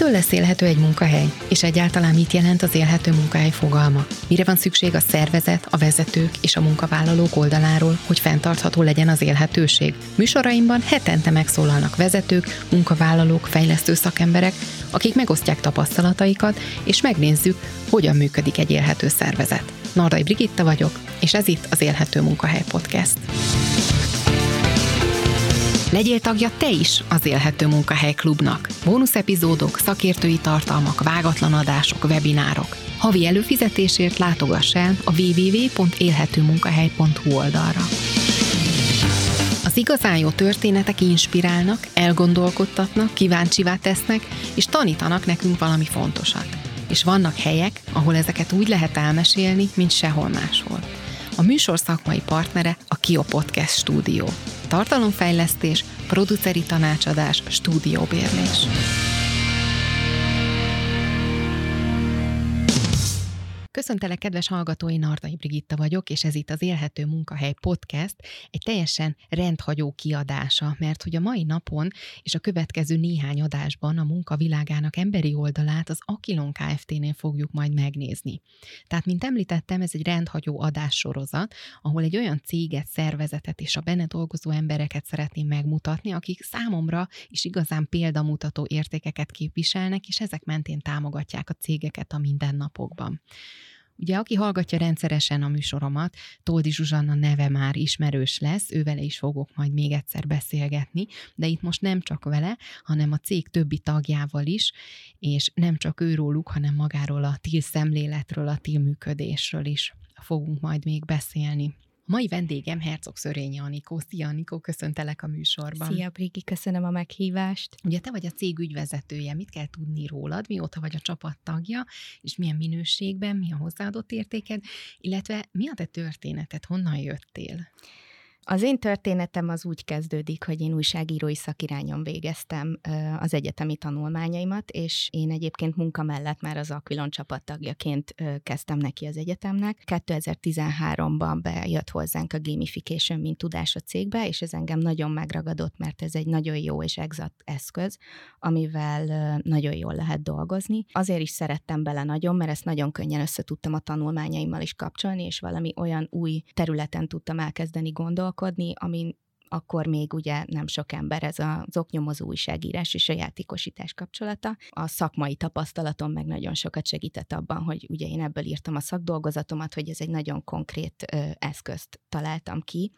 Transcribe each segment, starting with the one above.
Mitől lesz élhető egy munkahely? És egyáltalán mit jelent az élhető munkahely fogalma? Mire van szükség a szervezet, a vezetők és a munkavállalók oldaláról, hogy fenntartható legyen az élhetőség? Műsoraimban hetente megszólalnak vezetők, munkavállalók, fejlesztő szakemberek, akik megosztják tapasztalataikat, és megnézzük, hogyan működik egy élhető szervezet. Nardai Brigitta vagyok, és ez itt az Élhető Munkahely Podcast. Legyél tagja te is az Élhető Munkahely Klubnak. Bónusz epizódok, szakértői tartalmak, vágatlan adások, webinárok. Havi előfizetésért látogass el a www.élhetőmunkahely.hu oldalra. Az igazán jó történetek inspirálnak, elgondolkodtatnak, kíváncsivá tesznek, és tanítanak nekünk valami fontosat. És vannak helyek, ahol ezeket úgy lehet elmesélni, mint sehol máshol. A műsor szakmai partnere a Kio Podcast stúdió tartalomfejlesztés, produceri tanácsadás, stúdióbérlés. Köszöntelek, kedves hallgatói, Nardai Brigitta vagyok, és ez itt az Élhető Munkahely Podcast, egy teljesen rendhagyó kiadása, mert hogy a mai napon és a következő néhány adásban a munkavilágának emberi oldalát az Akilon Kft-nél fogjuk majd megnézni. Tehát, mint említettem, ez egy rendhagyó adássorozat, ahol egy olyan céget, szervezetet és a benne dolgozó embereket szeretném megmutatni, akik számomra is igazán példamutató értékeket képviselnek, és ezek mentén támogatják a cégeket a mindennapokban. Ugye, aki hallgatja rendszeresen a műsoromat, Toldi Zsuzsanna neve már ismerős lesz, ővele is fogok majd még egyszer beszélgetni, de itt most nem csak vele, hanem a cég többi tagjával is, és nem csak őróluk, hanem magáról a TIL szemléletről, a TIL működésről is fogunk majd még beszélni. Mai vendégem Herzog Szörényi Anikó. Szia Anikó, köszöntelek a műsorban. Szia Brigi, köszönöm a meghívást. Ugye te vagy a cég ügyvezetője, mit kell tudni rólad, mióta vagy a csapat tagja, és milyen minőségben, mi a hozzáadott értéked, illetve mi a te történeted, honnan jöttél? Az én történetem az úgy kezdődik, hogy én újságírói szakirányon végeztem az egyetemi tanulmányaimat, és én egyébként munka mellett már az Aquilon csapattagjaként kezdtem neki az egyetemnek. 2013-ban bejött hozzánk a gamification, mint tudás a cégbe, és ez engem nagyon megragadott, mert ez egy nagyon jó és exakt eszköz, amivel nagyon jól lehet dolgozni. Azért is szerettem bele nagyon, mert ezt nagyon könnyen összetudtam a tanulmányaimmal is kapcsolni, és valami olyan új területen tudtam elkezdeni gondolni, gondolkodni, amin akkor még ugye nem sok ember ez az oknyomozó újságírás és a játékosítás kapcsolata. A szakmai tapasztalatom meg nagyon sokat segített abban, hogy ugye én ebből írtam a szakdolgozatomat, hogy ez egy nagyon konkrét ö, eszközt találtam ki,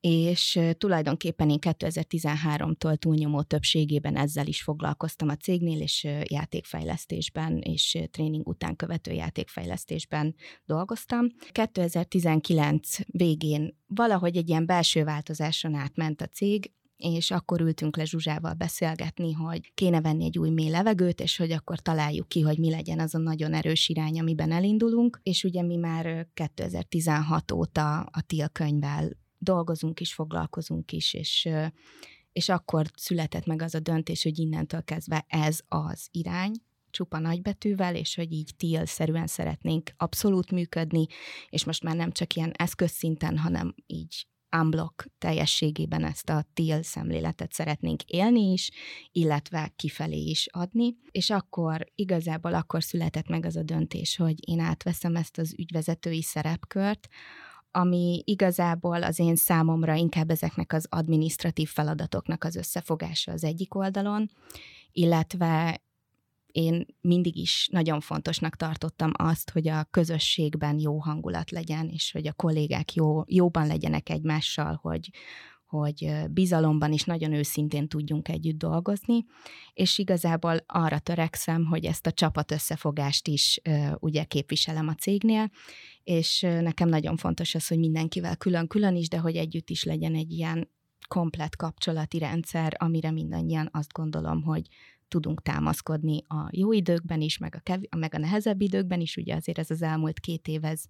és tulajdonképpen én 2013-tól túlnyomó többségében ezzel is foglalkoztam a cégnél, és játékfejlesztésben és tréning után követő játékfejlesztésben dolgoztam. 2019 végén valahogy egy ilyen belső változáson átment a cég, és akkor ültünk le Zsuzsával beszélgetni, hogy kéne venni egy új mély levegőt, és hogy akkor találjuk ki, hogy mi legyen az a nagyon erős irány, amiben elindulunk. És ugye mi már 2016 óta a TIL könyvvel dolgozunk is, foglalkozunk is, és, és akkor született meg az a döntés, hogy innentől kezdve ez az irány, csupa nagybetűvel, és hogy így TIL-szerűen szeretnénk abszolút működni, és most már nem csak ilyen eszközszinten, hanem így unblock teljességében ezt a TIL szemléletet szeretnénk élni is, illetve kifelé is adni, és akkor igazából akkor született meg az a döntés, hogy én átveszem ezt az ügyvezetői szerepkört, ami igazából az én számomra inkább ezeknek az administratív feladatoknak az összefogása az egyik oldalon, illetve én mindig is nagyon fontosnak tartottam azt, hogy a közösségben jó hangulat legyen, és hogy a kollégák jó, jóban legyenek egymással, hogy, hogy bizalomban is nagyon őszintén tudjunk együtt dolgozni, és igazából arra törekszem, hogy ezt a csapat összefogást is ugye képviselem a cégnél, és nekem nagyon fontos az, hogy mindenkivel külön-külön is, de hogy együtt is legyen egy ilyen komplet kapcsolati rendszer, amire mindannyian azt gondolom, hogy tudunk támaszkodni a jó időkben is, meg a, kev- meg a nehezebb időkben is, ugye azért ez az elmúlt két év, ez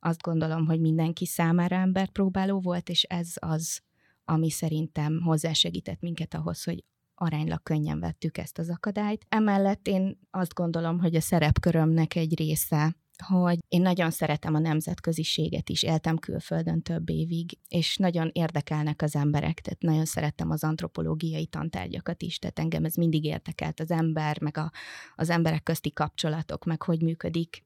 azt gondolom, hogy mindenki számára emberpróbáló volt, és ez az, ami szerintem hozzásegített minket ahhoz, hogy aránylag könnyen vettük ezt az akadályt. Emellett én azt gondolom, hogy a szerepkörömnek egy része hogy én nagyon szeretem a nemzetköziséget is, éltem külföldön több évig, és nagyon érdekelnek az emberek, tehát nagyon szerettem az antropológiai tantárgyakat is, tehát engem ez mindig értekelt az ember, meg a, az emberek közti kapcsolatok, meg hogy működik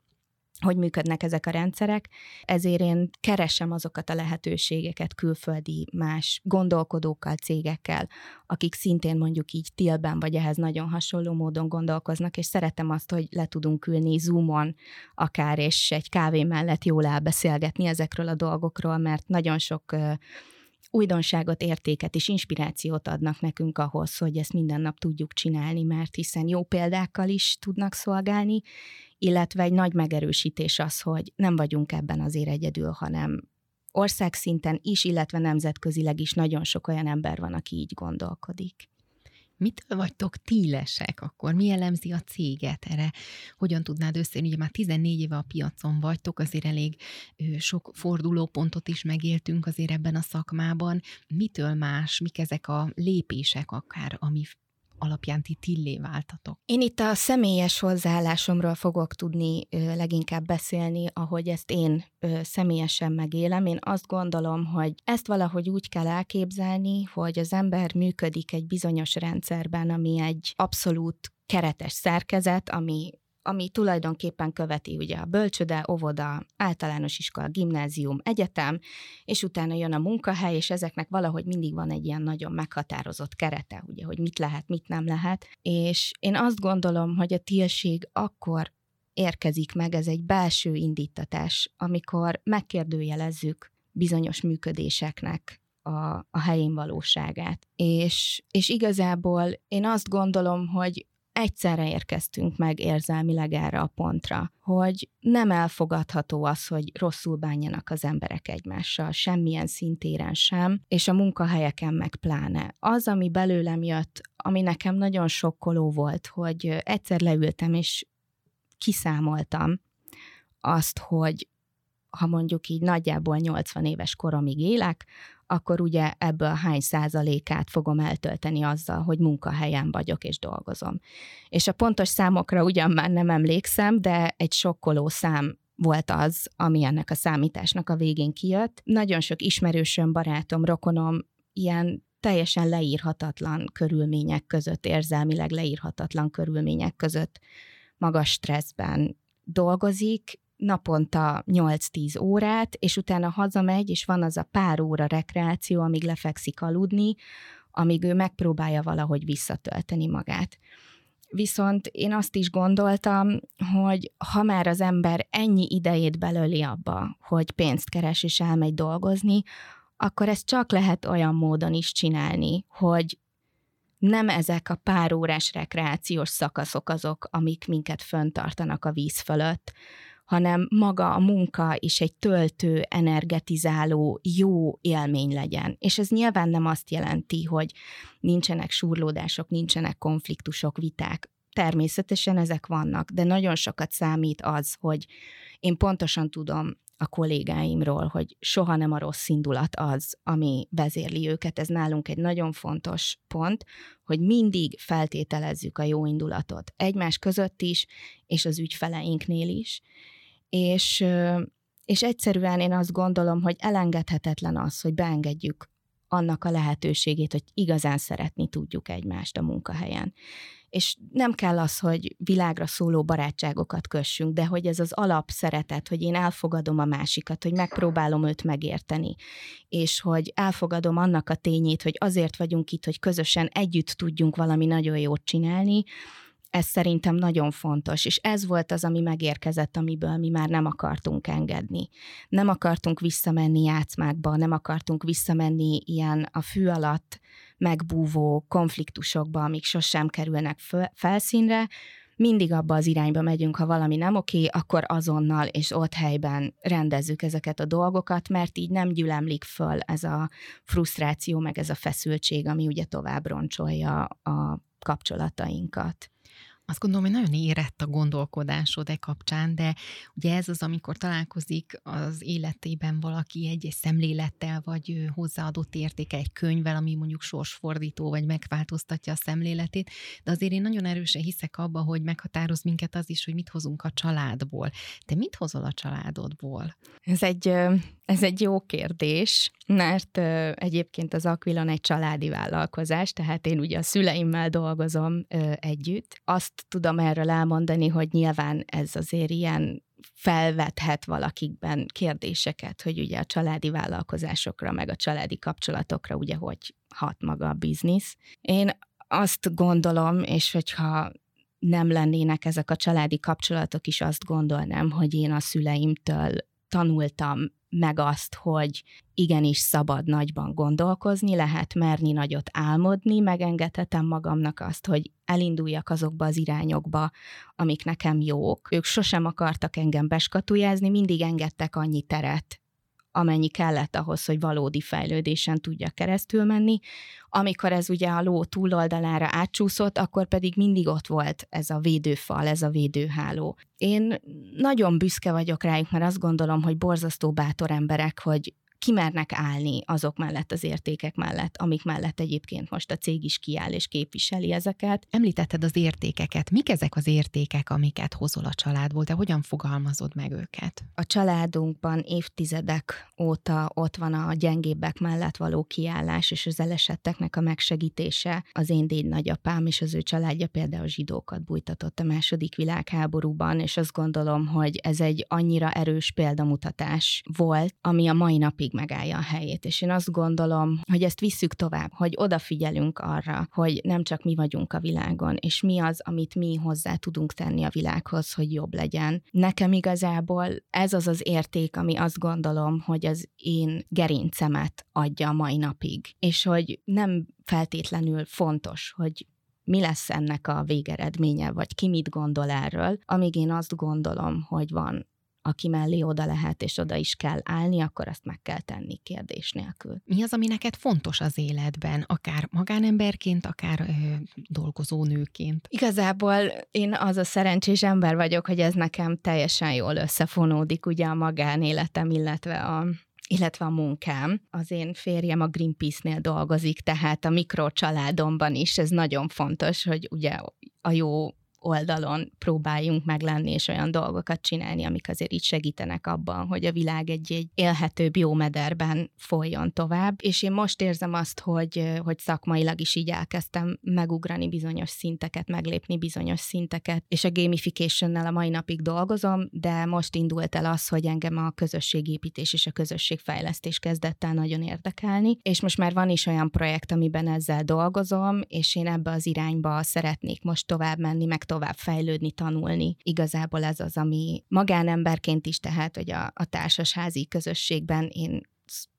hogy működnek ezek a rendszerek, ezért én keresem azokat a lehetőségeket külföldi más gondolkodókkal, cégekkel, akik szintén mondjuk így tilben vagy ehhez nagyon hasonló módon gondolkoznak, és szeretem azt, hogy le tudunk ülni Zoomon akár, és egy kávé mellett jól elbeszélgetni ezekről a dolgokról, mert nagyon sok újdonságot, értéket és inspirációt adnak nekünk ahhoz, hogy ezt minden nap tudjuk csinálni, mert hiszen jó példákkal is tudnak szolgálni, illetve egy nagy megerősítés az, hogy nem vagyunk ebben azért egyedül, hanem országszinten is, illetve nemzetközileg is nagyon sok olyan ember van, aki így gondolkodik. Mitől vagytok tílesek akkor? Mi jellemzi a céget erre? Hogyan tudnád összeírni? Ugye már 14 éve a piacon vagytok, azért elég sok fordulópontot is megéltünk azért ebben a szakmában. Mitől más? Mik ezek a lépések akár, ami alapján ti tillé váltatok? Én itt a személyes hozzáállásomról fogok tudni leginkább beszélni, ahogy ezt én személyesen megélem. Én azt gondolom, hogy ezt valahogy úgy kell elképzelni, hogy az ember működik egy bizonyos rendszerben, ami egy abszolút keretes szerkezet, ami ami tulajdonképpen követi ugye a bölcsöde, óvoda, általános iskola, gimnázium, egyetem, és utána jön a munkahely, és ezeknek valahogy mindig van egy ilyen nagyon meghatározott kerete, ugye, hogy mit lehet, mit nem lehet. És én azt gondolom, hogy a tilség akkor érkezik meg, ez egy belső indítatás, amikor megkérdőjelezzük bizonyos működéseknek a, a helyén valóságát. És, és igazából én azt gondolom, hogy egyszerre érkeztünk meg érzelmileg erre a pontra, hogy nem elfogadható az, hogy rosszul bánjanak az emberek egymással, semmilyen szintéren sem, és a munkahelyeken meg pláne. Az, ami belőlem jött, ami nekem nagyon sokkoló volt, hogy egyszer leültem és kiszámoltam azt, hogy ha mondjuk így nagyjából 80 éves koromig élek, akkor ugye ebből hány százalékát fogom eltölteni azzal, hogy munkahelyen vagyok és dolgozom. És a pontos számokra ugyan már nem emlékszem, de egy sokkoló szám volt az, ami ennek a számításnak a végén kijött. Nagyon sok ismerősöm, barátom, rokonom ilyen teljesen leírhatatlan körülmények között, érzelmileg leírhatatlan körülmények között magas stresszben dolgozik, naponta 8-10 órát, és utána hazamegy, és van az a pár óra rekreáció, amíg lefekszik aludni, amíg ő megpróbálja valahogy visszatölteni magát. Viszont én azt is gondoltam, hogy ha már az ember ennyi idejét belöli abba, hogy pénzt keres és elmegy dolgozni, akkor ezt csak lehet olyan módon is csinálni, hogy nem ezek a pár órás rekreációs szakaszok azok, amik minket föntartanak a víz fölött, hanem maga a munka is egy töltő, energetizáló, jó élmény legyen. És ez nyilván nem azt jelenti, hogy nincsenek surlódások, nincsenek konfliktusok, viták. Természetesen ezek vannak, de nagyon sokat számít az, hogy én pontosan tudom a kollégáimról, hogy soha nem a rossz indulat az, ami vezérli őket. Ez nálunk egy nagyon fontos pont, hogy mindig feltételezzük a jó indulatot egymás között is, és az ügyfeleinknél is és, és egyszerűen én azt gondolom, hogy elengedhetetlen az, hogy beengedjük annak a lehetőségét, hogy igazán szeretni tudjuk egymást a munkahelyen. És nem kell az, hogy világra szóló barátságokat kössünk, de hogy ez az alap szeretet, hogy én elfogadom a másikat, hogy megpróbálom őt megérteni, és hogy elfogadom annak a tényét, hogy azért vagyunk itt, hogy közösen együtt tudjunk valami nagyon jót csinálni, ez szerintem nagyon fontos, és ez volt az, ami megérkezett, amiből mi már nem akartunk engedni. Nem akartunk visszamenni játszmákba, nem akartunk visszamenni ilyen a fű alatt megbúvó konfliktusokba, amik sosem kerülnek felszínre, mindig abba az irányba megyünk, ha valami nem oké, akkor azonnal és ott helyben rendezzük ezeket a dolgokat, mert így nem gyülemlik föl ez a frusztráció, meg ez a feszültség, ami ugye tovább roncsolja a kapcsolatainkat Azt gondolom, hogy nagyon érett a gondolkodásod e kapcsán, de ugye ez az, amikor találkozik az életében valaki egy-egy szemlélettel, vagy hozzáadott értéke egy könyvvel, ami mondjuk sorsfordító, vagy megváltoztatja a szemléletét, de azért én nagyon erősen hiszek abba, hogy meghatároz minket az is, hogy mit hozunk a családból. Te mit hozol a családodból? Ez egy, ez egy jó kérdés, mert egyébként az Aquilon egy családi vállalkozás, tehát én ugye a szüleimmel dolgozom együtt. Azt tudom erről elmondani, hogy nyilván ez azért ilyen felvethet valakikben kérdéseket, hogy ugye a családi vállalkozásokra, meg a családi kapcsolatokra ugye hogy hat maga a biznisz. Én azt gondolom, és hogyha nem lennének ezek a családi kapcsolatok is, azt gondolnám, hogy én a szüleimtől tanultam meg azt, hogy igenis szabad nagyban gondolkozni, lehet merni nagyot álmodni, megengedhetem magamnak azt, hogy elinduljak azokba az irányokba, amik nekem jók. Ők sosem akartak engem beskatujázni, mindig engedtek annyi teret amennyi kellett ahhoz, hogy valódi fejlődésen tudja keresztül menni. Amikor ez ugye a ló túloldalára átcsúszott, akkor pedig mindig ott volt ez a védőfal, ez a védőháló. Én nagyon büszke vagyok rájuk, mert azt gondolom, hogy borzasztó bátor emberek, hogy kimernek állni azok mellett, az értékek mellett, amik mellett egyébként most a cég is kiáll és képviseli ezeket. Említetted az értékeket. Mik ezek az értékek, amiket hozol a családból? Te hogyan fogalmazod meg őket? A családunkban évtizedek óta ott van a gyengébbek mellett való kiállás és az elesetteknek a megsegítése. Az én déd nagyapám és az ő családja például zsidókat bújtatott a második világháborúban, és azt gondolom, hogy ez egy annyira erős példamutatás volt, ami a mai napig mindig megállja a helyét. És én azt gondolom, hogy ezt visszük tovább, hogy odafigyelünk arra, hogy nem csak mi vagyunk a világon, és mi az, amit mi hozzá tudunk tenni a világhoz, hogy jobb legyen. Nekem igazából ez az az érték, ami azt gondolom, hogy az én gerincemet adja a mai napig. És hogy nem feltétlenül fontos, hogy mi lesz ennek a végeredménye, vagy ki mit gondol erről, amíg én azt gondolom, hogy van aki mellé oda lehet, és oda is kell állni, akkor azt meg kell tenni kérdés nélkül. Mi az, ami neked fontos az életben, akár magánemberként, akár ö, dolgozó nőként? Igazából én az a szerencsés ember vagyok, hogy ez nekem teljesen jól összefonódik, ugye a magánéletem, illetve a illetve a munkám. Az én férjem a Greenpeace-nél dolgozik, tehát a mikrocsaládomban is ez nagyon fontos, hogy ugye a jó oldalon próbáljunk meg lenni, és olyan dolgokat csinálni, amik azért így segítenek abban, hogy a világ egy, egy élhetőbb jó mederben folyjon tovább. És én most érzem azt, hogy, hogy szakmailag is így elkezdtem megugrani bizonyos szinteket, meglépni bizonyos szinteket, és a gamification a mai napig dolgozom, de most indult el az, hogy engem a közösségépítés és a közösségfejlesztés kezdett el nagyon érdekelni, és most már van is olyan projekt, amiben ezzel dolgozom, és én ebbe az irányba szeretnék most tovább menni, meg tovább fejlődni, tanulni. Igazából ez az, ami magánemberként is, tehát, hogy a, a társasházi közösségben én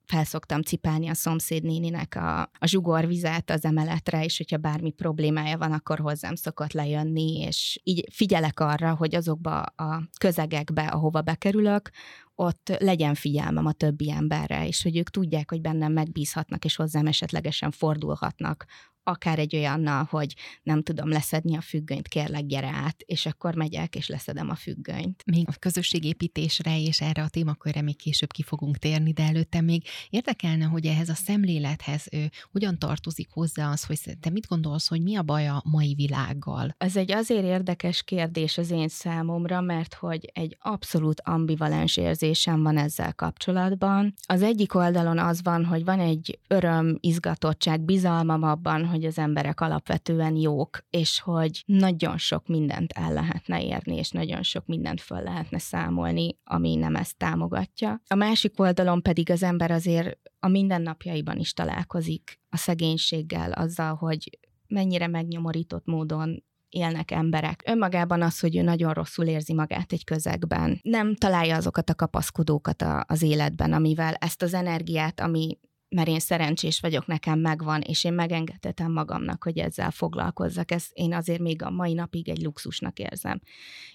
felszoktam cipálni a szomszédnéninek a, a zsugorvizet az emeletre, és hogyha bármi problémája van, akkor hozzám szokott lejönni, és így figyelek arra, hogy azokba a közegekbe, ahova bekerülök, ott legyen figyelmem a többi emberre, és hogy ők tudják, hogy bennem megbízhatnak, és hozzám esetlegesen fordulhatnak, akár egy olyannal, hogy nem tudom leszedni a függönyt, kérlek gyere át, és akkor megyek, és leszedem a függönyt. Még a közösségépítésre és erre a témakörre még később ki fogunk térni, de előtte még érdekelne, hogy ehhez a szemlélethez ő, hogyan tartozik hozzá az, hogy te mit gondolsz, hogy mi a baj a mai világgal? Ez egy azért érdekes kérdés az én számomra, mert hogy egy abszolút ambivalens érzésem van ezzel kapcsolatban. Az egyik oldalon az van, hogy van egy öröm, izgatottság, bizalmam abban, hogy az emberek alapvetően jók, és hogy nagyon sok mindent el lehetne érni, és nagyon sok mindent föl lehetne számolni, ami nem ezt támogatja. A másik oldalon pedig az ember azért a mindennapjaiban is találkozik a szegénységgel, azzal, hogy mennyire megnyomorított módon élnek emberek. Önmagában az, hogy ő nagyon rosszul érzi magát egy közegben. Nem találja azokat a kapaszkodókat a, az életben, amivel ezt az energiát, ami mert én szerencsés vagyok, nekem megvan, és én megengedhetem magamnak, hogy ezzel foglalkozzak. Ez én azért még a mai napig egy luxusnak érzem.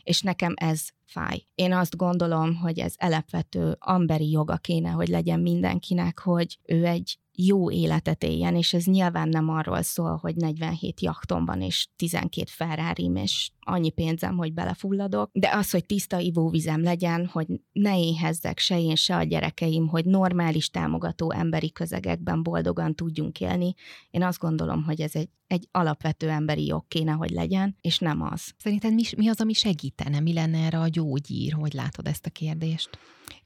És nekem ez fáj. Én azt gondolom, hogy ez alapvető amberi joga kéne, hogy legyen mindenkinek, hogy ő egy jó életet éljen, és ez nyilván nem arról szól, hogy 47 jachton van, és 12 ferrari és annyi pénzem, hogy belefulladok, de az, hogy tiszta ivóvizem legyen, hogy ne éhezzek se én, se a gyerekeim, hogy normális, támogató emberi közegekben boldogan tudjunk élni, én azt gondolom, hogy ez egy, egy alapvető emberi jog kéne, hogy legyen, és nem az. Szerinted mi, mi az, ami segítene? Mi lenne erre a gyógyír? Hogy látod ezt a kérdést?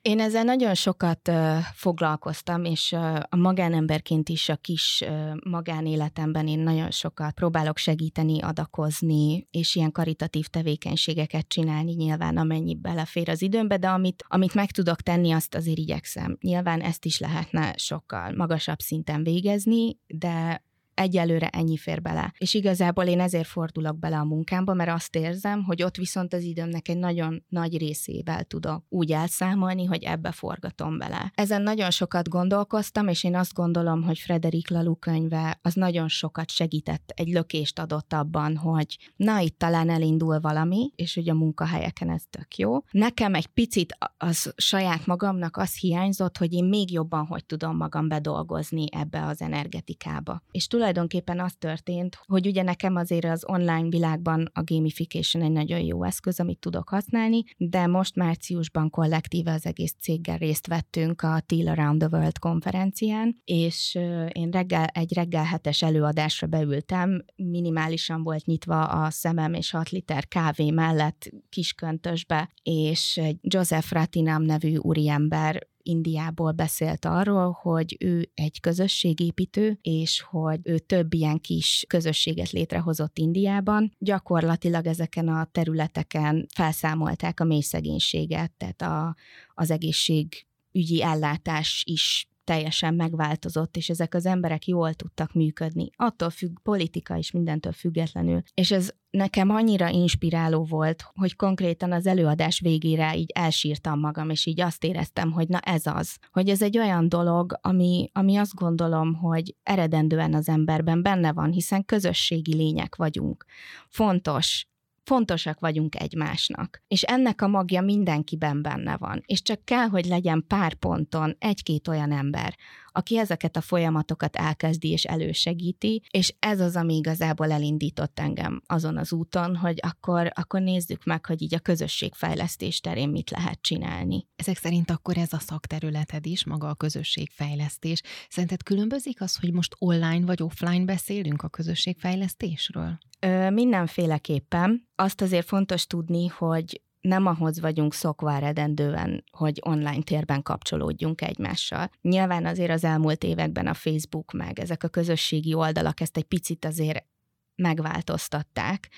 Én ezzel nagyon sokat uh, foglalkoztam, és uh, a magánemberként is a kis uh, magánéletemben én nagyon sokat próbálok segíteni, adakozni, és ilyen karitatív tevékenységeket csinálni nyilván, amennyi belefér az időmbe, de amit, amit meg tudok tenni, azt azért igyekszem. Nyilván ezt is lehetne sokkal magasabb szinten végezni, de egyelőre ennyi fér bele. És igazából én ezért fordulok bele a munkámba, mert azt érzem, hogy ott viszont az időmnek egy nagyon nagy részével tudok úgy elszámolni, hogy ebbe forgatom bele. Ezen nagyon sokat gondolkoztam, és én azt gondolom, hogy Frederik Lalu könyve az nagyon sokat segített, egy lökést adott abban, hogy na itt talán elindul valami, és hogy a munkahelyeken ez tök jó. Nekem egy picit az saját magamnak az hiányzott, hogy én még jobban hogy tudom magam bedolgozni ebbe az energetikába. És tulajdonképpen az történt, hogy ugye nekem azért az online világban a gamification egy nagyon jó eszköz, amit tudok használni, de most márciusban kollektíve az egész céggel részt vettünk a Teal Around the World konferencián, és én reggel, egy reggel hetes előadásra beültem, minimálisan volt nyitva a szemem és 6 liter kávé mellett kisköntösbe, és egy Joseph Ratinam nevű úriember Indiából beszélt arról, hogy ő egy közösségépítő, és hogy ő több ilyen kis közösséget létrehozott Indiában. Gyakorlatilag ezeken a területeken felszámolták a mély szegénységet, tehát a, az egészségügyi ellátás is teljesen megváltozott, és ezek az emberek jól tudtak működni. Attól függ, politika is mindentől függetlenül. És ez nekem annyira inspiráló volt, hogy konkrétan az előadás végére így elsírtam magam, és így azt éreztem, hogy na ez az. Hogy ez egy olyan dolog, ami, ami azt gondolom, hogy eredendően az emberben benne van, hiszen közösségi lények vagyunk. Fontos fontosak vagyunk egymásnak. És ennek a magja mindenkiben benne van. És csak kell, hogy legyen pár ponton egy-két olyan ember, aki ezeket a folyamatokat elkezdi és elősegíti, és ez az, ami igazából elindított engem azon az úton, hogy akkor, akkor nézzük meg, hogy így a közösségfejlesztés terén mit lehet csinálni. Ezek szerint akkor ez a szakterületed is, maga a közösségfejlesztés. Szerinted különbözik az, hogy most online vagy offline beszélünk a közösségfejlesztésről? Ö, mindenféleképpen. Azt azért fontos tudni, hogy nem ahhoz vagyunk szokva eredendően, hogy online térben kapcsolódjunk egymással. Nyilván azért az elmúlt években a Facebook meg ezek a közösségi oldalak ezt egy picit azért megváltoztatták,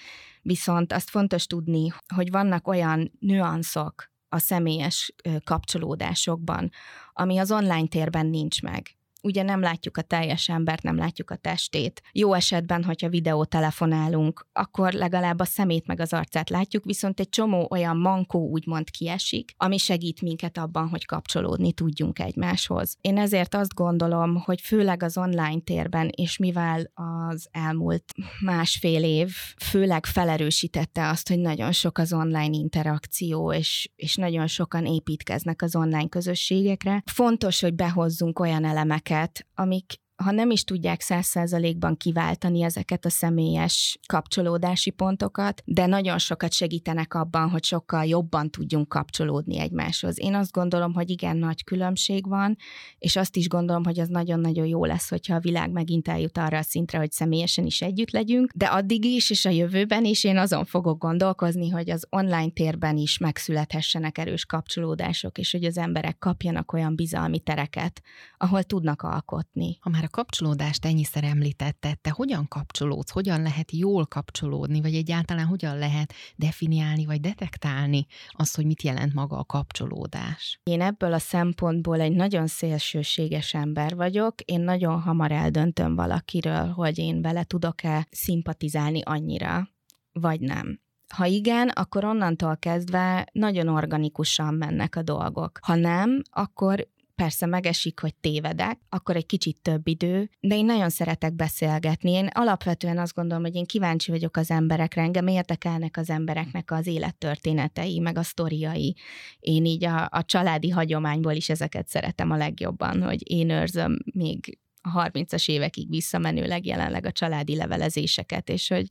viszont azt fontos tudni, hogy vannak olyan nüanszok a személyes kapcsolódásokban, ami az online térben nincs meg ugye nem látjuk a teljes embert, nem látjuk a testét. Jó esetben, hogyha videó telefonálunk, akkor legalább a szemét meg az arcát látjuk, viszont egy csomó olyan mankó úgymond kiesik, ami segít minket abban, hogy kapcsolódni tudjunk egymáshoz. Én ezért azt gondolom, hogy főleg az online térben, és mivel az elmúlt másfél év főleg felerősítette azt, hogy nagyon sok az online interakció, és, és nagyon sokan építkeznek az online közösségekre, fontos, hogy behozzunk olyan elemeket, embereket, amik ha nem is tudják száz százalékban kiváltani ezeket a személyes kapcsolódási pontokat, de nagyon sokat segítenek abban, hogy sokkal jobban tudjunk kapcsolódni egymáshoz. Én azt gondolom, hogy igen, nagy különbség van, és azt is gondolom, hogy az nagyon-nagyon jó lesz, hogyha a világ megint eljut arra a szintre, hogy személyesen is együtt legyünk, de addig is, és a jövőben is én azon fogok gondolkozni, hogy az online térben is megszülethessenek erős kapcsolódások, és hogy az emberek kapjanak olyan bizalmi tereket, ahol tudnak alkotni. Ha már a kapcsolódást ennyiszer említetted, te hogyan kapcsolódsz, hogyan lehet jól kapcsolódni, vagy egyáltalán hogyan lehet definiálni, vagy detektálni azt, hogy mit jelent maga a kapcsolódás? Én ebből a szempontból egy nagyon szélsőséges ember vagyok, én nagyon hamar eldöntöm valakiről, hogy én vele tudok-e szimpatizálni annyira, vagy nem. Ha igen, akkor onnantól kezdve nagyon organikusan mennek a dolgok. Ha nem, akkor persze megesik, hogy tévedek, akkor egy kicsit több idő, de én nagyon szeretek beszélgetni. Én alapvetően azt gondolom, hogy én kíváncsi vagyok az emberekre, engem érdekelnek az embereknek az élettörténetei, meg a sztoriai. Én így a, a családi hagyományból is ezeket szeretem a legjobban, hogy én őrzöm még a 30-as évekig visszamenőleg jelenleg a családi levelezéseket, és hogy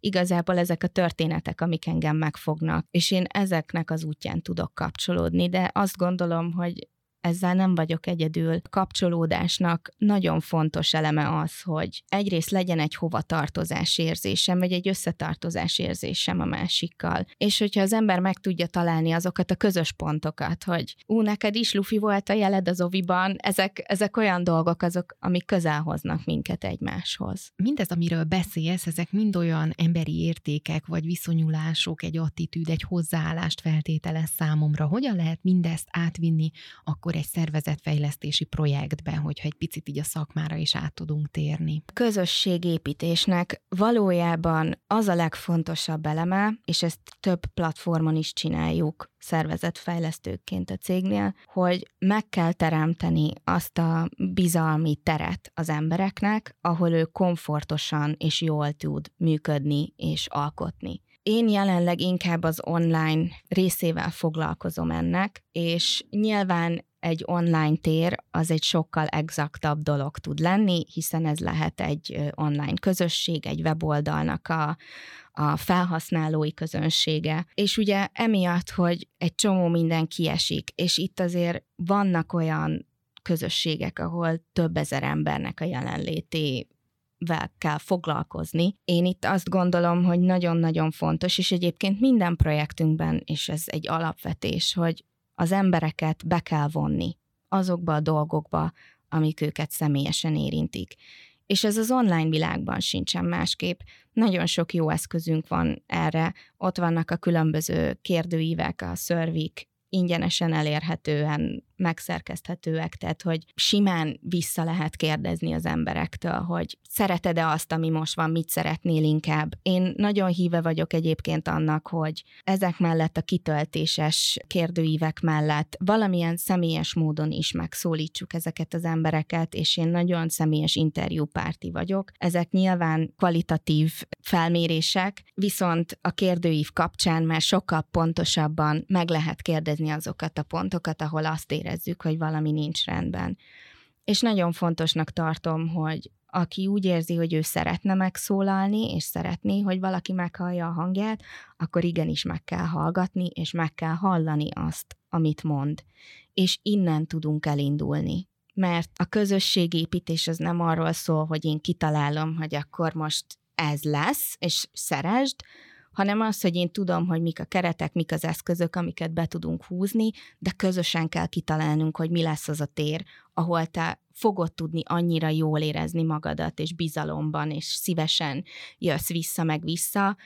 igazából ezek a történetek, amik engem megfognak, és én ezeknek az útján tudok kapcsolódni, de azt gondolom, hogy ezzel nem vagyok egyedül. Kapcsolódásnak nagyon fontos eleme az, hogy egyrészt legyen egy hovatartozás érzésem, vagy egy összetartozás érzésem a másikkal. És hogyha az ember meg tudja találni azokat a közös pontokat, hogy ú, neked is lufi volt a jeled az oviban, ezek, ezek olyan dolgok azok, amik közel hoznak minket egymáshoz. Mindez, amiről beszélsz, ezek mind olyan emberi értékek, vagy viszonyulások, egy attitűd, egy hozzáállást feltételez számomra. Hogyan lehet mindezt átvinni akkor akkor egy szervezetfejlesztési projektben, hogyha egy picit így a szakmára is át tudunk térni. Közösségépítésnek valójában az a legfontosabb eleme, és ezt több platformon is csináljuk, szervezetfejlesztőként a cégnél, hogy meg kell teremteni azt a bizalmi teret az embereknek, ahol ő komfortosan és jól tud működni és alkotni. Én jelenleg inkább az online részével foglalkozom ennek, és nyilván egy online tér az egy sokkal exaktabb dolog tud lenni, hiszen ez lehet egy online közösség, egy weboldalnak a, a felhasználói közönsége. És ugye emiatt, hogy egy csomó minden kiesik, és itt azért vannak olyan közösségek, ahol több ezer embernek a jelenlété vel kell foglalkozni. Én itt azt gondolom, hogy nagyon-nagyon fontos, és egyébként minden projektünkben, és ez egy alapvetés, hogy az embereket be kell vonni azokba a dolgokba, amik őket személyesen érintik. És ez az online világban sincsen másképp. Nagyon sok jó eszközünk van erre. Ott vannak a különböző kérdőívek, a szörvik, ingyenesen elérhetően megszerkeszthetőek, tehát hogy simán vissza lehet kérdezni az emberektől, hogy szereted-e azt, ami most van, mit szeretnél inkább. Én nagyon híve vagyok egyébként annak, hogy ezek mellett a kitöltéses kérdőívek mellett valamilyen személyes módon is megszólítsuk ezeket az embereket, és én nagyon személyes interjúpárti vagyok. Ezek nyilván kvalitatív felmérések, viszont a kérdőív kapcsán már sokkal pontosabban meg lehet kérdezni azokat a pontokat, ahol azt érez, érezzük, hogy valami nincs rendben. És nagyon fontosnak tartom, hogy aki úgy érzi, hogy ő szeretne megszólalni, és szeretné, hogy valaki meghallja a hangját, akkor igenis meg kell hallgatni, és meg kell hallani azt, amit mond. És innen tudunk elindulni. Mert a közösségépítés az nem arról szól, hogy én kitalálom, hogy akkor most ez lesz, és szeresd, hanem az, hogy én tudom, hogy mik a keretek, mik az eszközök, amiket be tudunk húzni, de közösen kell kitalálnunk, hogy mi lesz az a tér, ahol te fogod tudni annyira jól érezni magadat, és bizalomban, és szívesen jössz vissza meg vissza,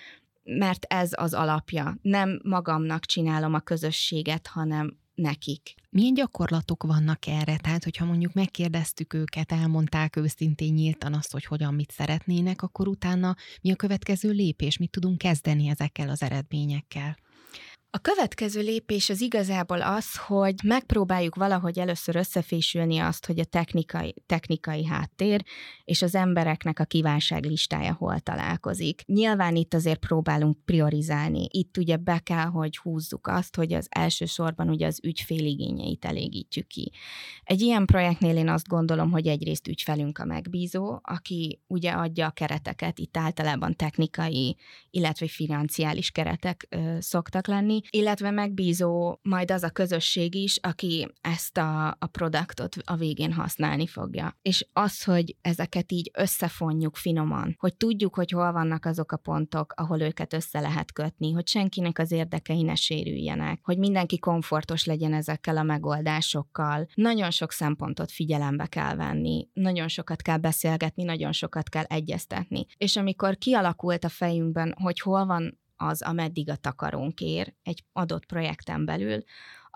mert ez az alapja. Nem magamnak csinálom a közösséget, hanem nekik. Milyen gyakorlatok vannak erre? Tehát, hogyha mondjuk megkérdeztük őket, elmondták őszintén nyíltan azt, hogy hogyan mit szeretnének, akkor utána mi a következő lépés? Mit tudunk kezdeni ezekkel az eredményekkel? A következő lépés az igazából az, hogy megpróbáljuk valahogy először összefésülni azt, hogy a technikai, technikai háttér és az embereknek a kívánság listája hol találkozik. Nyilván itt azért próbálunk priorizálni. Itt ugye be kell, hogy húzzuk azt, hogy az elsősorban ugye az ügyféligényeit elégítjük ki. Egy ilyen projektnél én azt gondolom, hogy egyrészt ügyfelünk a megbízó, aki ugye adja a kereteket, itt általában technikai, illetve financiális keretek ö, szoktak lenni, illetve megbízó majd az a közösség is, aki ezt a, a produktot a végén használni fogja. És az, hogy ezeket így összefonjuk finoman, hogy tudjuk, hogy hol vannak azok a pontok, ahol őket össze lehet kötni, hogy senkinek az érdekei ne sérüljenek, hogy mindenki komfortos legyen ezekkel a megoldásokkal. Nagyon sok szempontot figyelembe kell venni, nagyon sokat kell beszélgetni, nagyon sokat kell egyeztetni. És amikor kialakult a fejünkben, hogy hol van az, ameddig a takarónk ér egy adott projekten belül,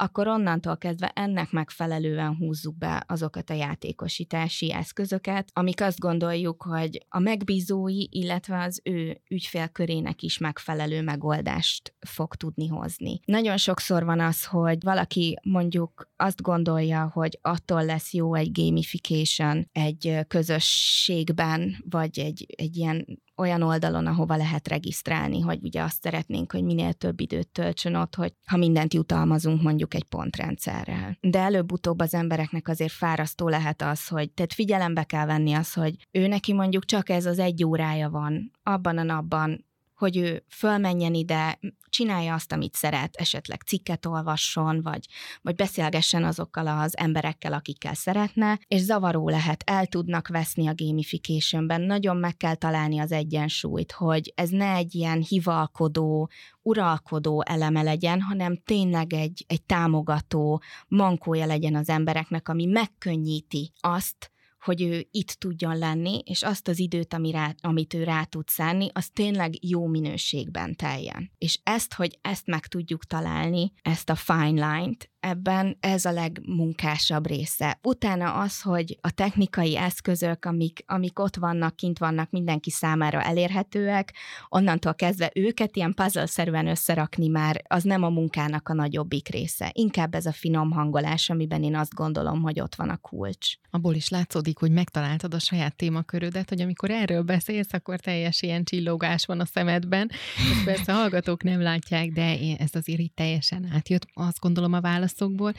akkor onnantól kezdve ennek megfelelően húzzuk be azokat a játékosítási eszközöket, amik azt gondoljuk, hogy a megbízói, illetve az ő ügyfélkörének is megfelelő megoldást fog tudni hozni. Nagyon sokszor van az, hogy valaki mondjuk azt gondolja, hogy attól lesz jó egy gamification egy közösségben, vagy egy, egy ilyen olyan oldalon, ahova lehet regisztrálni, hogy ugye azt szeretnénk, hogy minél több időt töltsön ott, hogy ha mindent jutalmazunk mondjuk egy pontrendszerrel. De előbb-utóbb az embereknek azért fárasztó lehet az, hogy tehát figyelembe kell venni az, hogy ő neki mondjuk csak ez az egy órája van abban a napban, hogy ő fölmenjen ide, csinálja azt, amit szeret, esetleg cikket olvasson, vagy, vagy beszélgessen azokkal az emberekkel, akikkel szeretne, és zavaró lehet, el tudnak veszni a gamificationben, nagyon meg kell találni az egyensúlyt, hogy ez ne egy ilyen hivalkodó, uralkodó eleme legyen, hanem tényleg egy, egy támogató mankója legyen az embereknek, ami megkönnyíti azt, hogy ő itt tudjon lenni, és azt az időt, ami rá, amit ő rá tud szánni, az tényleg jó minőségben teljen. És ezt, hogy ezt meg tudjuk találni, ezt a fine line-t, ebben ez a legmunkásabb része. Utána az, hogy a technikai eszközök, amik, amik ott vannak, kint vannak, mindenki számára elérhetőek, onnantól kezdve őket ilyen puzzle-szerűen összerakni már, az nem a munkának a nagyobbik része. Inkább ez a finom hangolás, amiben én azt gondolom, hogy ott van a kulcs. Abból is látszódik, hogy megtaláltad a saját témakörödet, hogy amikor erről beszélsz, akkor teljes ilyen csillogás van a szemedben. Ezt persze a hallgatók nem látják, de ez azért itt teljesen átjött, azt gondolom a válasz válaszokból.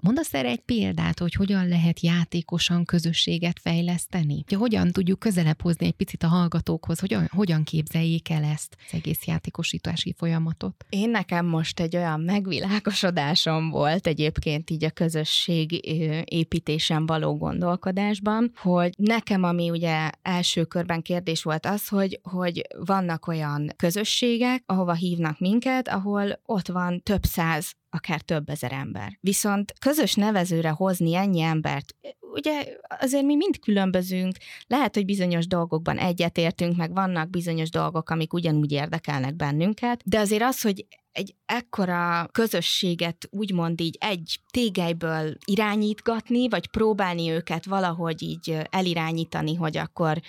Mondasz erre egy példát, hogy hogyan lehet játékosan közösséget fejleszteni? Hogy hogyan tudjuk közelebb hozni egy picit a hallgatókhoz, hogyan, hogyan képzeljék el ezt az egész játékosítási folyamatot? Én nekem most egy olyan megvilágosodásom volt egyébként így a közösség építésen való gondolkodásban, hogy nekem, ami ugye első körben kérdés volt az, hogy, hogy vannak olyan közösségek, ahova hívnak minket, ahol ott van több száz akár több ezer ember. Viszont közös nevezőre hozni ennyi embert, ugye azért mi mind különbözünk, lehet, hogy bizonyos dolgokban egyetértünk, meg vannak bizonyos dolgok, amik ugyanúgy érdekelnek bennünket, de azért az, hogy egy ekkora közösséget úgymond így egy tégelyből irányítgatni, vagy próbálni őket valahogy így elirányítani, hogy akkor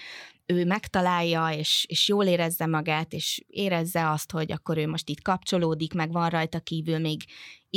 ő megtalálja, és, és jól érezze magát, és érezze azt, hogy akkor ő most itt kapcsolódik, meg van rajta kívül még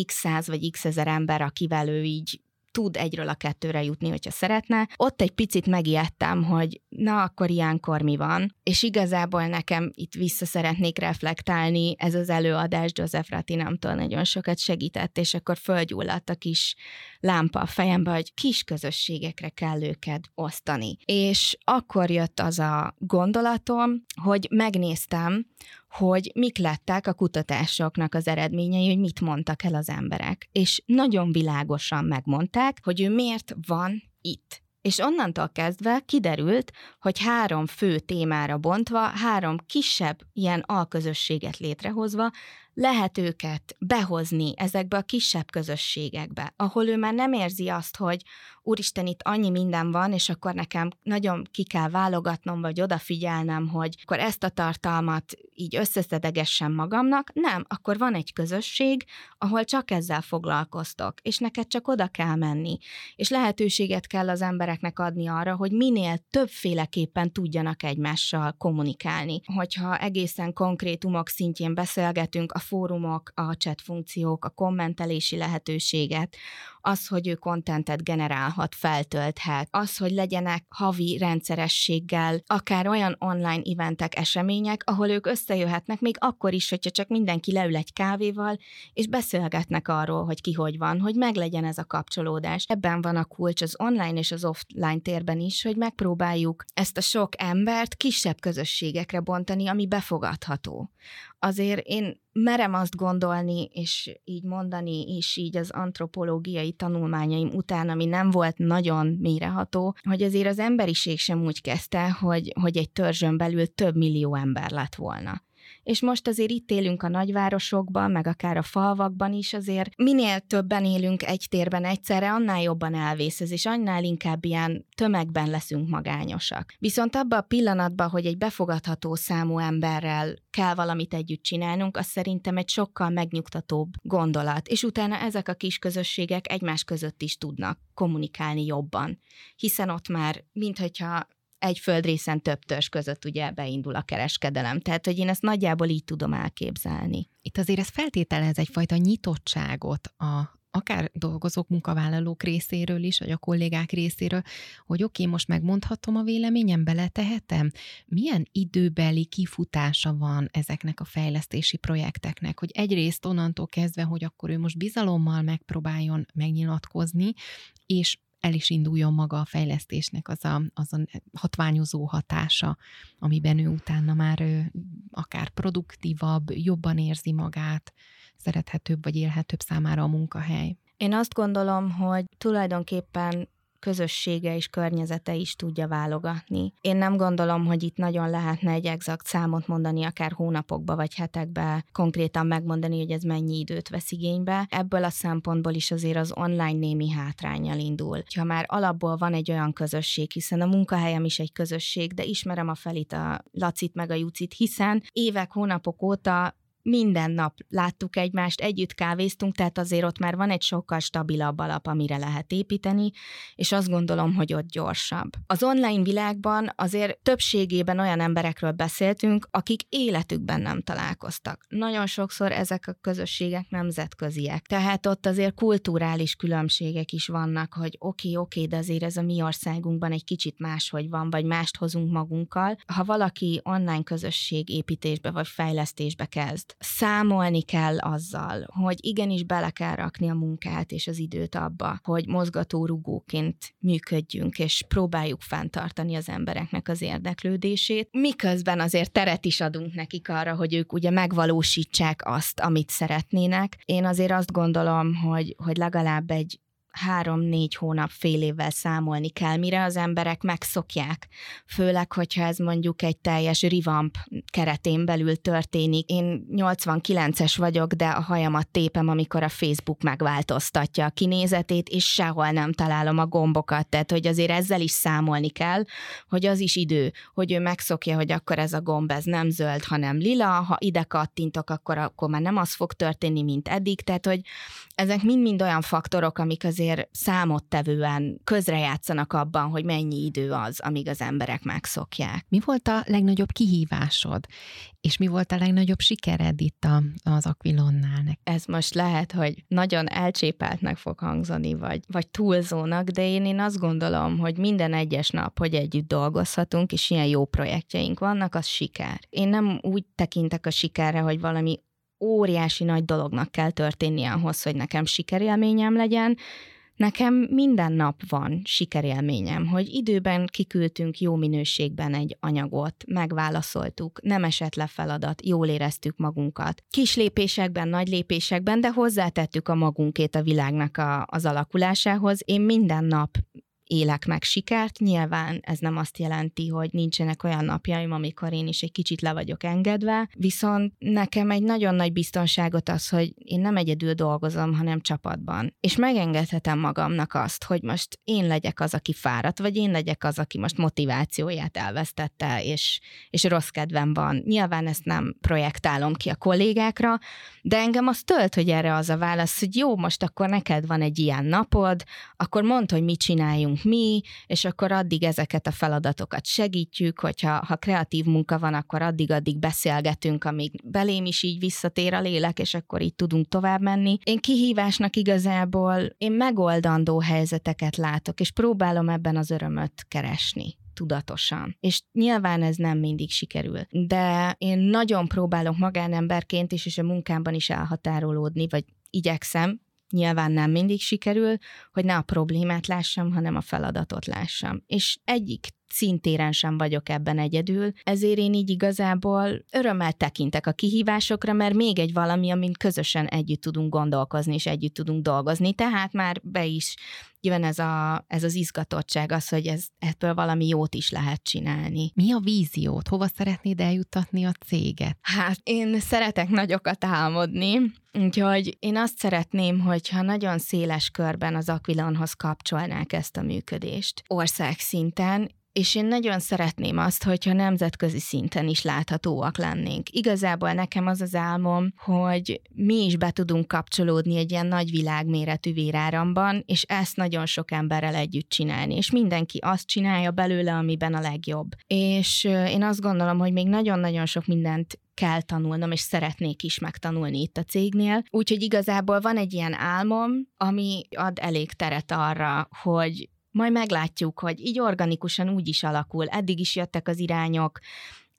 x száz vagy x ezer ember, akivel ő így tud egyről a kettőre jutni, hogyha szeretne. Ott egy picit megijedtem, hogy na, akkor ilyenkor mi van. És igazából nekem itt vissza szeretnék reflektálni, ez az előadás Joseph Ratinamtól nagyon sokat segített, és akkor fölgyulladt a kis lámpa a fejembe, hogy kis közösségekre kell őket osztani. És akkor jött az a gondolatom, hogy megnéztem, hogy mik lettek a kutatásoknak az eredményei, hogy mit mondtak el az emberek. És nagyon világosan megmondták, hogy ő miért van itt. És onnantól kezdve kiderült, hogy három fő témára bontva, három kisebb ilyen alközösséget létrehozva lehet őket behozni ezekbe a kisebb közösségekbe, ahol ő már nem érzi azt, hogy úristen, itt annyi minden van, és akkor nekem nagyon ki kell válogatnom, vagy odafigyelnem, hogy akkor ezt a tartalmat így összeszedegessem magamnak. Nem, akkor van egy közösség, ahol csak ezzel foglalkoztok, és neked csak oda kell menni, és lehetőséget kell az embereknek adni arra, hogy minél többféleképpen tudjanak egymással kommunikálni. Hogyha egészen konkrétumok szintjén beszélgetünk, fórumok, a chat funkciók, a kommentelési lehetőséget, az, hogy ő kontentet generálhat, feltölthet, az, hogy legyenek havi rendszerességgel, akár olyan online eventek, események, ahol ők összejöhetnek, még akkor is, hogyha csak mindenki leül egy kávéval, és beszélgetnek arról, hogy ki hogy van, hogy meglegyen ez a kapcsolódás. Ebben van a kulcs az online és az offline térben is, hogy megpróbáljuk ezt a sok embert kisebb közösségekre bontani, ami befogadható azért én merem azt gondolni, és így mondani is így az antropológiai tanulmányaim után, ami nem volt nagyon méreható, hogy azért az emberiség sem úgy kezdte, hogy, hogy egy törzsön belül több millió ember lett volna és most azért itt élünk a nagyvárosokban, meg akár a falvakban is, azért minél többen élünk egy térben egyszerre, annál jobban elvész ez, és annál inkább ilyen tömegben leszünk magányosak. Viszont abban a pillanatban, hogy egy befogadható számú emberrel kell valamit együtt csinálnunk, az szerintem egy sokkal megnyugtatóbb gondolat, és utána ezek a kis közösségek egymás között is tudnak kommunikálni jobban, hiszen ott már, minthogyha egy földrészen több törzs között ugye beindul a kereskedelem. Tehát, hogy én ezt nagyjából így tudom elképzelni. Itt azért ez feltételez egyfajta nyitottságot a, akár dolgozók, munkavállalók részéről is, vagy a kollégák részéről, hogy oké, okay, most megmondhatom a véleményem, beletehetem? Milyen időbeli kifutása van ezeknek a fejlesztési projekteknek, hogy egyrészt onnantól kezdve, hogy akkor ő most bizalommal megpróbáljon megnyilatkozni, és el is induljon maga a fejlesztésnek az a, az a hatványozó hatása, amiben ő utána már ő, akár produktívabb, jobban érzi magát, szerethetőbb vagy élhetőbb számára a munkahely. Én azt gondolom, hogy tulajdonképpen közössége és környezete is tudja válogatni. Én nem gondolom, hogy itt nagyon lehetne egy exakt számot mondani, akár hónapokba vagy hetekbe, konkrétan megmondani, hogy ez mennyi időt vesz igénybe. Ebből a szempontból is azért az online némi hátrányjal indul. Ha már alapból van egy olyan közösség, hiszen a munkahelyem is egy közösség, de ismerem a Felit, a Lacit meg a Jucit, hiszen évek, hónapok óta minden nap láttuk egymást, együtt kávéztunk, tehát azért ott már van egy sokkal stabilabb alap, amire lehet építeni, és azt gondolom, hogy ott gyorsabb. Az online világban azért többségében olyan emberekről beszéltünk, akik életükben nem találkoztak. Nagyon sokszor ezek a közösségek nemzetköziek, tehát ott azért kulturális különbségek is vannak, hogy oké, okay, oké, okay, de azért ez a mi országunkban egy kicsit máshogy van, vagy mást hozunk magunkkal. Ha valaki online közösség építésbe vagy fejlesztésbe kezd, számolni kell azzal, hogy igenis bele kell rakni a munkát és az időt abba, hogy mozgatórugóként működjünk, és próbáljuk fenntartani az embereknek az érdeklődését, miközben azért teret is adunk nekik arra, hogy ők ugye megvalósítsák azt, amit szeretnének. Én azért azt gondolom, hogy, hogy legalább egy három-négy hónap, fél évvel számolni kell, mire az emberek megszokják. Főleg, hogyha ez mondjuk egy teljes rivamp keretén belül történik. Én 89-es vagyok, de a hajamat tépem, amikor a Facebook megváltoztatja a kinézetét, és sehol nem találom a gombokat. Tehát, hogy azért ezzel is számolni kell, hogy az is idő, hogy ő megszokja, hogy akkor ez a gomb ez nem zöld, hanem lila, ha ide kattintok, akkor, akkor már nem az fog történni, mint eddig. Tehát, hogy ezek mind-mind olyan faktorok, amik az azért számottevően közrejátszanak abban, hogy mennyi idő az, amíg az emberek megszokják. Mi volt a legnagyobb kihívásod, és mi volt a legnagyobb sikered itt a, az Aquilonnál? Ez most lehet, hogy nagyon elcsépeltnek fog hangzani, vagy, vagy túlzónak, de én, én azt gondolom, hogy minden egyes nap, hogy együtt dolgozhatunk, és ilyen jó projektjeink vannak, az siker. Én nem úgy tekintek a sikerre, hogy valami óriási nagy dolognak kell történnie ahhoz, hogy nekem sikerélményem legyen, Nekem minden nap van sikerélményem, hogy időben kiküldtünk jó minőségben egy anyagot, megválaszoltuk, nem esett le feladat, jól éreztük magunkat. Kis lépésekben, nagy lépésekben, de hozzátettük a magunkét a világnak a, az alakulásához. Én minden nap élek meg sikert. Nyilván ez nem azt jelenti, hogy nincsenek olyan napjaim, amikor én is egy kicsit le vagyok engedve, viszont nekem egy nagyon nagy biztonságot az, hogy én nem egyedül dolgozom, hanem csapatban. És megengedhetem magamnak azt, hogy most én legyek az, aki fáradt, vagy én legyek az, aki most motivációját elvesztette, és, és rossz kedvem van. Nyilván ezt nem projektálom ki a kollégákra, de engem az tölt, hogy erre az a válasz, hogy jó, most akkor neked van egy ilyen napod, akkor mondd, hogy mit csináljunk mi, és akkor addig ezeket a feladatokat segítjük, hogyha ha kreatív munka van, akkor addig-addig beszélgetünk, amíg belém is így visszatér a lélek, és akkor így tudunk tovább menni. Én kihívásnak igazából én megoldandó helyzeteket látok, és próbálom ebben az örömöt keresni tudatosan. És nyilván ez nem mindig sikerül. De én nagyon próbálok magánemberként is, és a munkámban is elhatárolódni, vagy igyekszem, nyilván nem mindig sikerül, hogy ne a problémát lássam, hanem a feladatot lássam. És egyik szintéren sem vagyok ebben egyedül, ezért én így igazából örömmel tekintek a kihívásokra, mert még egy valami, amin közösen együtt tudunk gondolkozni, és együtt tudunk dolgozni, tehát már be is jön ez, a, ez az izgatottság, az, hogy ez, ebből valami jót is lehet csinálni. Mi a víziót? Hova szeretnéd eljuttatni a céget? Hát én szeretek nagyokat álmodni, úgyhogy én azt szeretném, hogyha nagyon széles körben az Aquilonhoz kapcsolnák ezt a működést országszinten, és én nagyon szeretném azt, hogyha nemzetközi szinten is láthatóak lennénk. Igazából nekem az az álmom, hogy mi is be tudunk kapcsolódni egy ilyen nagy világméretű véráramban, és ezt nagyon sok emberrel együtt csinálni, és mindenki azt csinálja belőle, amiben a legjobb. És én azt gondolom, hogy még nagyon-nagyon sok mindent kell tanulnom, és szeretnék is megtanulni itt a cégnél. Úgyhogy igazából van egy ilyen álmom, ami ad elég teret arra, hogy majd meglátjuk, hogy így organikusan úgy is alakul. Eddig is jöttek az irányok,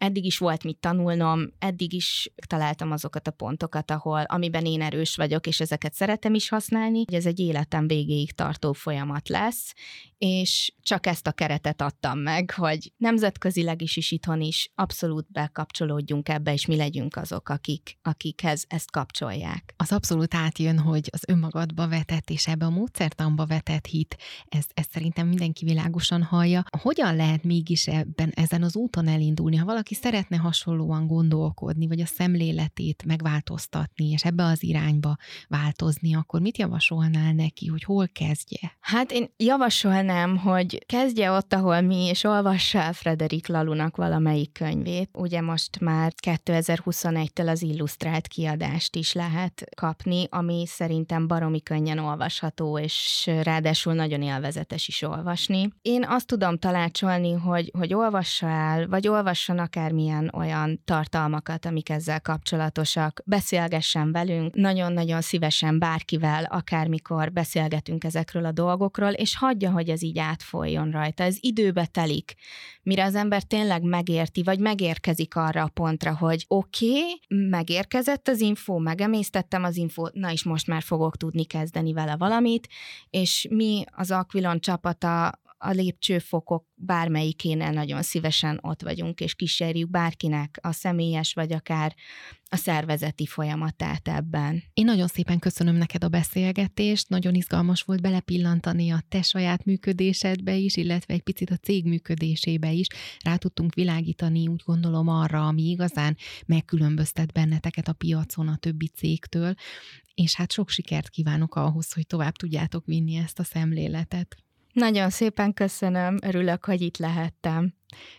eddig is volt mit tanulnom, eddig is találtam azokat a pontokat, ahol, amiben én erős vagyok, és ezeket szeretem is használni, ez egy életem végéig tartó folyamat lesz, és csak ezt a keretet adtam meg, hogy nemzetközileg is, is itthon is abszolút bekapcsolódjunk ebbe, és mi legyünk azok, akik, akikhez ezt kapcsolják. Az abszolút átjön, hogy az önmagadba vetett és ebbe a módszertamba vetett hit, ez, ez szerintem mindenki világosan hallja. Hogyan lehet mégis ebben, ezen az úton elindulni, ha valaki szeretne hasonlóan gondolkodni, vagy a szemléletét megváltoztatni, és ebbe az irányba változni, akkor mit javasolnál neki, hogy hol kezdje? Hát én javasolnám, hogy kezdje ott, ahol mi, és olvassa el Frederik Lalunak valamelyik könyvét. Ugye most már 2021-től az illusztrált kiadást is lehet kapni, ami szerintem baromi könnyen olvasható, és ráadásul nagyon élvezetes is olvasni. Én azt tudom tanácsolni, hogy, hogy olvassa el, vagy olvasson akármilyen olyan tartalmakat, amik ezzel kapcsolatosak, beszélgessen velünk, nagyon-nagyon szívesen bárkivel, akármikor beszélgetünk ezekről a dolgokról, és hagyja, hogy ez így átfoljon rajta. Ez időbe telik, mire az ember tényleg megérti, vagy megérkezik arra a pontra, hogy oké, okay, megérkezett az info, megemésztettem az infót, na és most már fogok tudni kezdeni vele valamit, és mi az Aquilon csapata a lépcsőfokok bármelyikénél nagyon szívesen ott vagyunk, és kísérjük bárkinek a személyes, vagy akár a szervezeti folyamatát ebben. Én nagyon szépen köszönöm neked a beszélgetést, nagyon izgalmas volt belepillantani a te saját működésedbe is, illetve egy picit a cég működésébe is. Rá tudtunk világítani, úgy gondolom arra, ami igazán megkülönböztet benneteket a piacon a többi cégtől, és hát sok sikert kívánok ahhoz, hogy tovább tudjátok vinni ezt a szemléletet. Nagyon szépen köszönöm, örülök, hogy itt lehettem.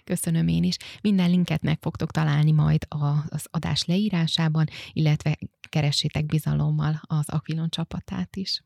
Köszönöm én is. Minden linket meg fogtok találni majd az adás leírásában, illetve keressétek bizalommal az Aquilon csapatát is.